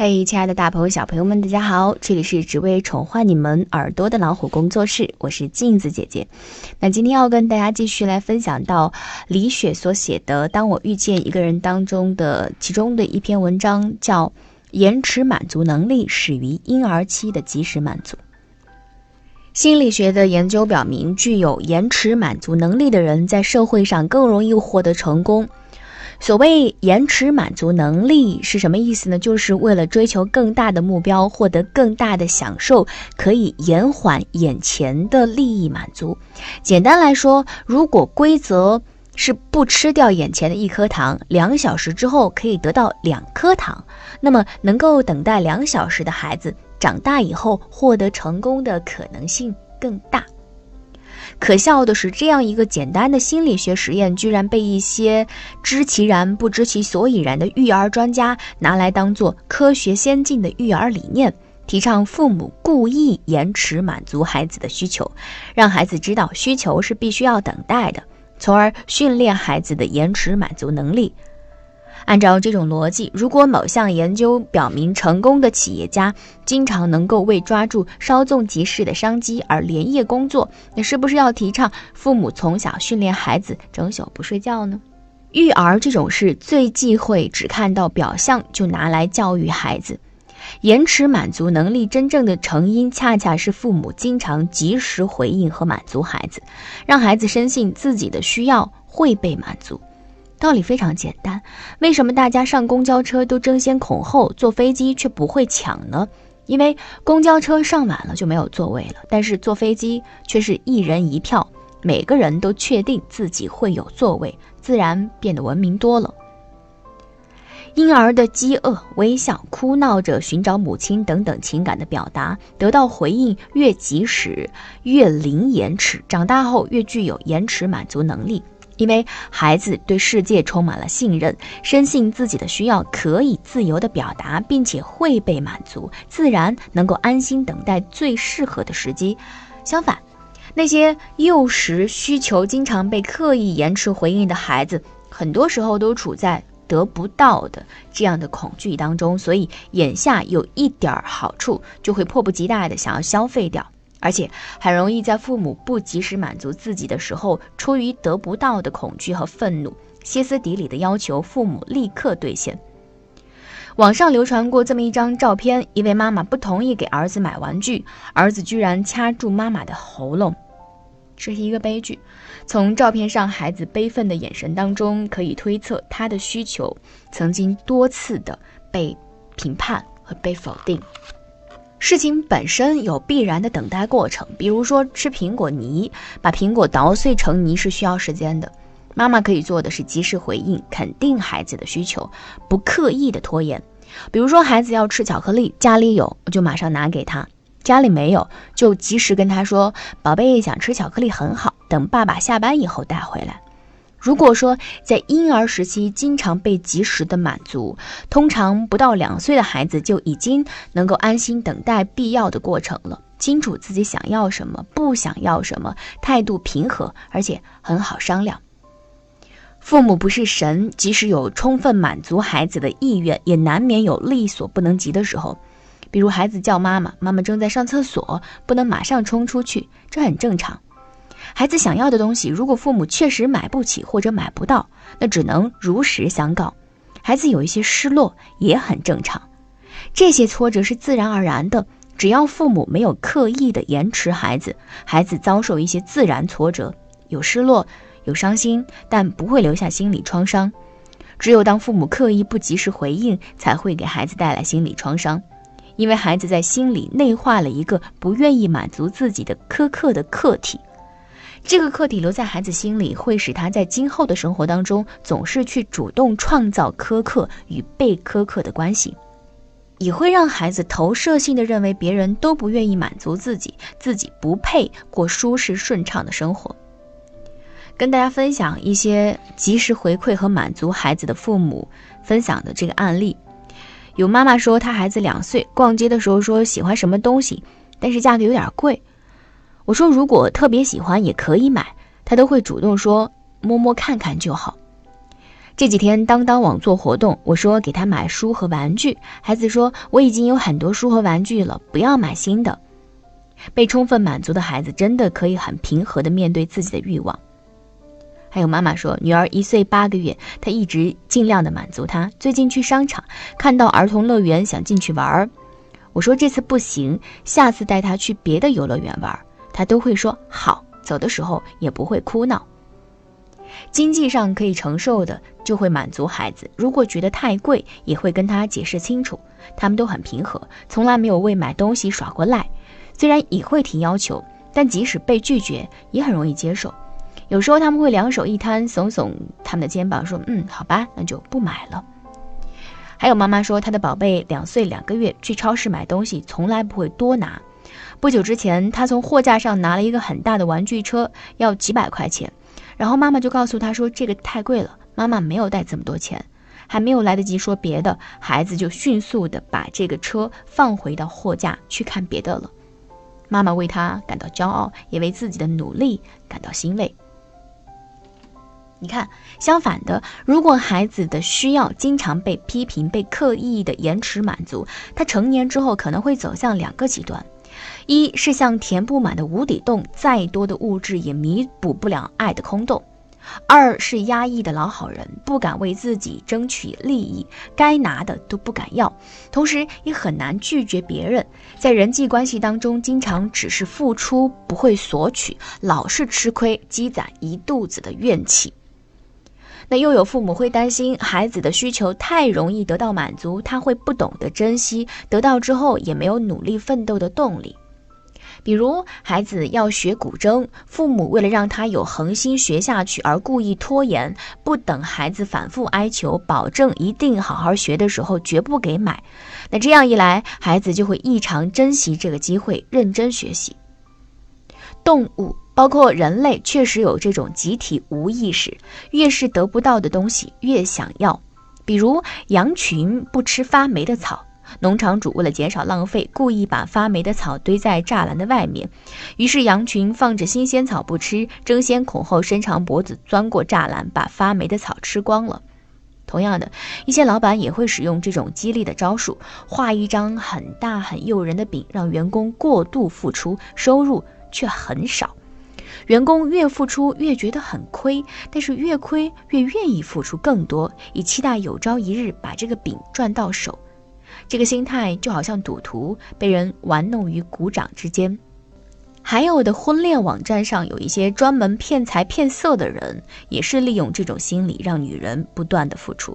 嘿，亲爱的大朋友、小朋友们，大家好！这里是只为宠坏你们耳朵的老虎工作室，我是镜子姐姐。那今天要跟大家继续来分享到李雪所写的《当我遇见一个人》当中的其中的一篇文章，叫《延迟满足能力始于婴儿期的及时满足》。心理学的研究表明，具有延迟满足能力的人在社会上更容易获得成功。所谓延迟满足能力是什么意思呢？就是为了追求更大的目标，获得更大的享受，可以延缓眼前的利益满足。简单来说，如果规则是不吃掉眼前的一颗糖，两小时之后可以得到两颗糖，那么能够等待两小时的孩子，长大以后获得成功的可能性更大。可笑的是，这样一个简单的心理学实验，居然被一些知其然不知其所以然的育儿专家拿来当做科学先进的育儿理念，提倡父母故意延迟满足孩子的需求，让孩子知道需求是必须要等待的，从而训练孩子的延迟满足能力。按照这种逻辑，如果某项研究表明成功的企业家经常能够为抓住稍纵即逝的商机而连夜工作，那是不是要提倡父母从小训练孩子整宿不睡觉呢？育儿这种事最忌讳只看到表象就拿来教育孩子，延迟满足能力真正的成因，恰恰是父母经常及时回应和满足孩子，让孩子深信自己的需要会被满足。道理非常简单，为什么大家上公交车都争先恐后，坐飞机却不会抢呢？因为公交车上晚了就没有座位了，但是坐飞机却是一人一票，每个人都确定自己会有座位，自然变得文明多了。婴儿的饥饿、微笑、哭闹着寻找母亲等等情感的表达，得到回应越及时，越零延迟，长大后越具有延迟满足能力。因为孩子对世界充满了信任，深信自己的需要可以自由地表达，并且会被满足，自然能够安心等待最适合的时机。相反，那些幼时需求经常被刻意延迟回应的孩子，很多时候都处在得不到的这样的恐惧当中，所以眼下有一点好处，就会迫不及待地想要消费掉。而且很容易在父母不及时满足自己的时候，出于得不到的恐惧和愤怒，歇斯底里的要求父母立刻兑现。网上流传过这么一张照片：一位妈妈不同意给儿子买玩具，儿子居然掐住妈妈的喉咙，这是一个悲剧。从照片上孩子悲愤的眼神当中，可以推测他的需求曾经多次的被评判和被否定。事情本身有必然的等待过程，比如说吃苹果泥，把苹果捣碎成泥是需要时间的。妈妈可以做的是及时回应，肯定孩子的需求，不刻意的拖延。比如说孩子要吃巧克力，家里有我就马上拿给他；家里没有就及时跟他说：“宝贝想吃巧克力很好，等爸爸下班以后带回来。”如果说在婴儿时期经常被及时的满足，通常不到两岁的孩子就已经能够安心等待必要的过程了，清楚自己想要什么，不想要什么，态度平和，而且很好商量。父母不是神，即使有充分满足孩子的意愿，也难免有力所不能及的时候。比如孩子叫妈妈，妈妈正在上厕所，不能马上冲出去，这很正常。孩子想要的东西，如果父母确实买不起或者买不到，那只能如实相告。孩子有一些失落也很正常，这些挫折是自然而然的。只要父母没有刻意的延迟孩子，孩子遭受一些自然挫折，有失落，有伤心，但不会留下心理创伤。只有当父母刻意不及时回应，才会给孩子带来心理创伤，因为孩子在心里内化了一个不愿意满足自己的苛刻的客体。这个课题留在孩子心里，会使他在今后的生活当中总是去主动创造苛刻与被苛刻的关系，也会让孩子投射性的认为别人都不愿意满足自己，自己不配过舒适顺畅的生活。跟大家分享一些及时回馈和满足孩子的父母分享的这个案例。有妈妈说，她孩子两岁，逛街的时候说喜欢什么东西，但是价格有点贵。我说，如果特别喜欢也可以买，他都会主动说摸摸看看就好。这几天当当网做活动，我说给他买书和玩具，孩子说我已经有很多书和玩具了，不要买新的。被充分满足的孩子真的可以很平和地面对自己的欲望。还有妈妈说，女儿一岁八个月，她一直尽量的满足她。最近去商场看到儿童乐园，想进去玩儿，我说这次不行，下次带她去别的游乐园玩，他都会说好，走的时候也不会哭闹。经济上可以承受的就会满足孩子，如果觉得太贵，也会跟他解释清楚。他们都很平和，从来没有为买东西耍过赖。虽然也会提要求，但即使被拒绝，也很容易接受。有时候他们会两手一摊，耸耸他们的肩膀，说：“嗯，好吧，那就不买了。”还有妈妈说，她的宝贝两岁两个月去超市买东西，从来不会多拿。不久之前，他从货架上拿了一个很大的玩具车，要几百块钱。然后妈妈就告诉他说：“这个太贵了，妈妈没有带这么多钱。”还没有来得及说别的，孩子就迅速的把这个车放回到货架去看别的了。妈妈为他感到骄傲，也为自己的努力感到欣慰。你看，相反的，如果孩子的需要经常被批评、被刻意的延迟满足，他成年之后可能会走向两个极端。一是像填不满的无底洞，再多的物质也弥补不了爱的空洞；二是压抑的老好人，不敢为自己争取利益，该拿的都不敢要，同时也很难拒绝别人。在人际关系当中，经常只是付出，不会索取，老是吃亏，积攒一肚子的怨气。那又有父母会担心孩子的需求太容易得到满足，他会不懂得珍惜，得到之后也没有努力奋斗的动力。比如孩子要学古筝，父母为了让他有恒心学下去而故意拖延，不等孩子反复哀求，保证一定好好学的时候，绝不给买。那这样一来，孩子就会异常珍惜这个机会，认真学习。动物，包括人类，确实有这种集体无意识，越是得不到的东西越想要。比如羊群不吃发霉的草。农场主为了减少浪费，故意把发霉的草堆在栅栏的外面，于是羊群放着新鲜草不吃，争先恐后伸长脖子钻过栅栏，把发霉的草吃光了。同样的，一些老板也会使用这种激励的招数，画一张很大很诱人的饼，让员工过度付出，收入却很少。员工越付出越觉得很亏，但是越亏越愿意付出更多，以期待有朝一日把这个饼赚到手。这个心态就好像赌徒被人玩弄于股掌之间。还有的婚恋网站上有一些专门骗财骗色的人，也是利用这种心理让女人不断的付出。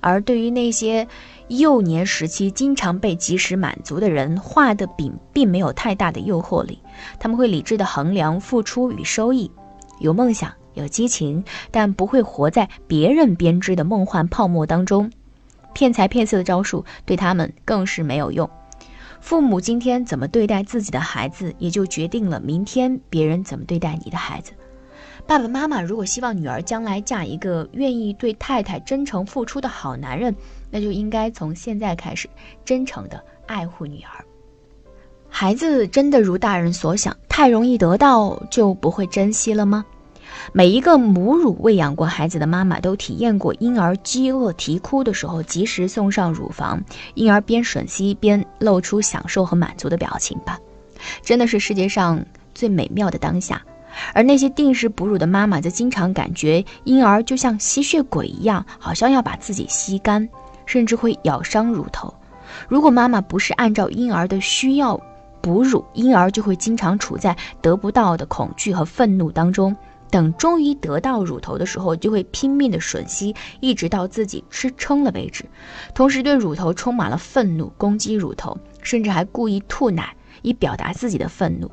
而对于那些幼年时期经常被及时满足的人，画的饼并没有太大的诱惑力。他们会理智的衡量付出与收益，有梦想有激情，但不会活在别人编织的梦幻泡沫当中。骗财骗色的招数对他们更是没有用。父母今天怎么对待自己的孩子，也就决定了明天别人怎么对待你的孩子。爸爸妈妈如果希望女儿将来嫁一个愿意对太太真诚付出的好男人，那就应该从现在开始真诚的爱护女儿。孩子真的如大人所想，太容易得到就不会珍惜了吗？每一个母乳喂养过孩子的妈妈都体验过婴儿饥饿啼哭的时候，及时送上乳房，婴儿边吮吸边露出享受和满足的表情吧，真的是世界上最美妙的当下。而那些定时哺乳的妈妈则经常感觉婴儿就像吸血鬼一样，好像要把自己吸干，甚至会咬伤乳头。如果妈妈不是按照婴儿的需要哺乳，婴儿就会经常处在得不到的恐惧和愤怒当中。等终于得到乳头的时候，就会拼命的吮吸，一直到自己吃撑了为止，同时对乳头充满了愤怒，攻击乳头，甚至还故意吐奶以表达自己的愤怒。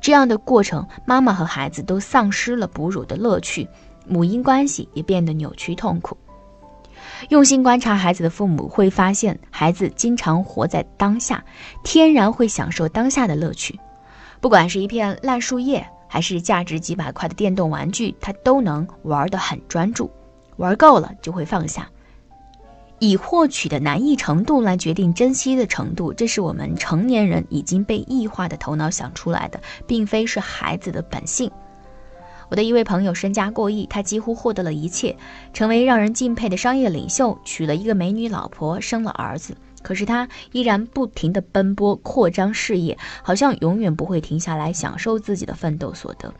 这样的过程，妈妈和孩子都丧失了哺乳的乐趣，母婴关系也变得扭曲痛苦。用心观察孩子的父母会发现，孩子经常活在当下，天然会享受当下的乐趣，不管是一片烂树叶。还是价值几百块的电动玩具，他都能玩得很专注，玩够了就会放下。以获取的难易程度来决定珍惜的程度，这是我们成年人已经被异化的头脑想出来的，并非是孩子的本性。我的一位朋友身家过亿，他几乎获得了一切，成为让人敬佩的商业领袖，娶了一个美女老婆，生了儿子。可是他依然不停地奔波，扩张事业，好像永远不会停下来享受自己的奋斗所得。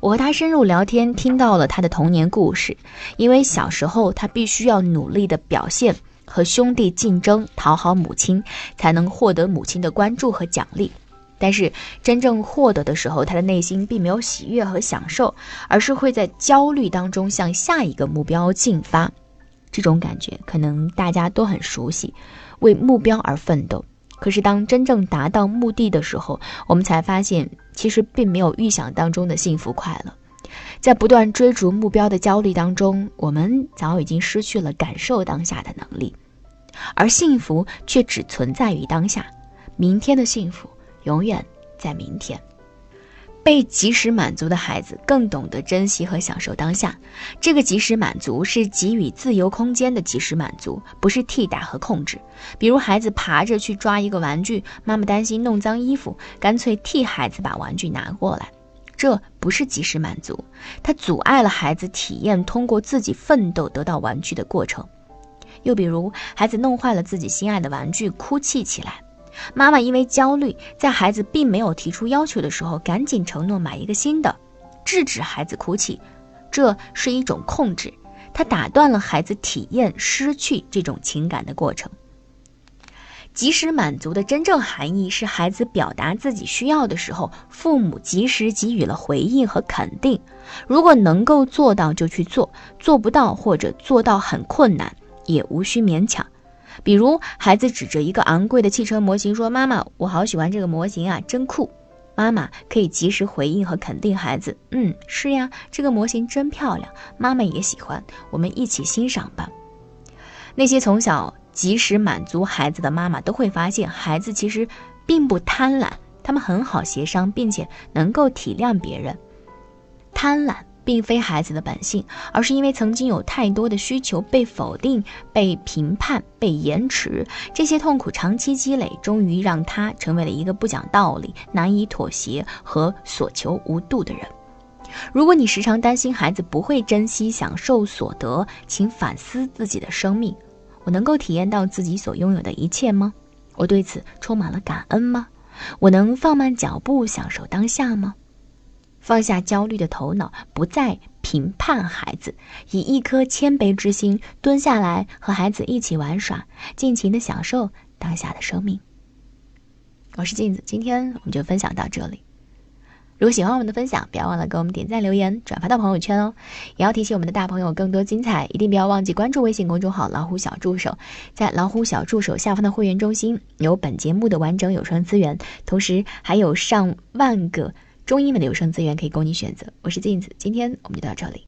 我和他深入聊天，听到了他的童年故事。因为小时候他必须要努力的表现，和兄弟竞争，讨好母亲，才能获得母亲的关注和奖励。但是真正获得的时候，他的内心并没有喜悦和享受，而是会在焦虑当中向下一个目标进发。这种感觉可能大家都很熟悉，为目标而奋斗。可是当真正达到目的的时候，我们才发现，其实并没有预想当中的幸福快乐。在不断追逐目标的焦虑当中，我们早已经失去了感受当下的能力，而幸福却只存在于当下。明天的幸福。永远在明天。被及时满足的孩子更懂得珍惜和享受当下。这个及时满足是给予自由空间的及时满足，不是替代和控制。比如孩子爬着去抓一个玩具，妈妈担心弄脏衣服，干脆替孩子把玩具拿过来。这不是及时满足，它阻碍了孩子体验通过自己奋斗得到玩具的过程。又比如孩子弄坏了自己心爱的玩具，哭泣起来。妈妈因为焦虑，在孩子并没有提出要求的时候，赶紧承诺买一个新的，制止孩子哭泣。这是一种控制，它打断了孩子体验失去这种情感的过程。及时满足的真正含义是，孩子表达自己需要的时候，父母及时给予了回应和肯定。如果能够做到就去做，做不到或者做到很困难，也无需勉强。比如，孩子指着一个昂贵的汽车模型说：“妈妈，我好喜欢这个模型啊，真酷。”妈妈可以及时回应和肯定孩子：“嗯，是呀，这个模型真漂亮，妈妈也喜欢，我们一起欣赏吧。”那些从小及时满足孩子的妈妈都会发现，孩子其实并不贪婪，他们很好协商，并且能够体谅别人。贪婪。并非孩子的本性，而是因为曾经有太多的需求被否定、被评判、被延迟，这些痛苦长期积累，终于让他成为了一个不讲道理、难以妥协和所求无度的人。如果你时常担心孩子不会珍惜享受所得，请反思自己的生命：我能够体验到自己所拥有的一切吗？我对此充满了感恩吗？我能放慢脚步享受当下吗？放下焦虑的头脑，不再评判孩子，以一颗谦卑之心蹲下来和孩子一起玩耍，尽情的享受当下的生命。我是镜子，今天我们就分享到这里。如果喜欢我们的分享，不要忘了给我们点赞、留言、转发到朋友圈哦。也要提醒我们的大朋友，更多精彩一定不要忘记关注微信公众号“老虎小助手”。在老虎小助手下方的会员中心，有本节目的完整有声资源，同时还有上万个。中英文的有声资源可以供你选择。我是镜子，今天我们就到这里。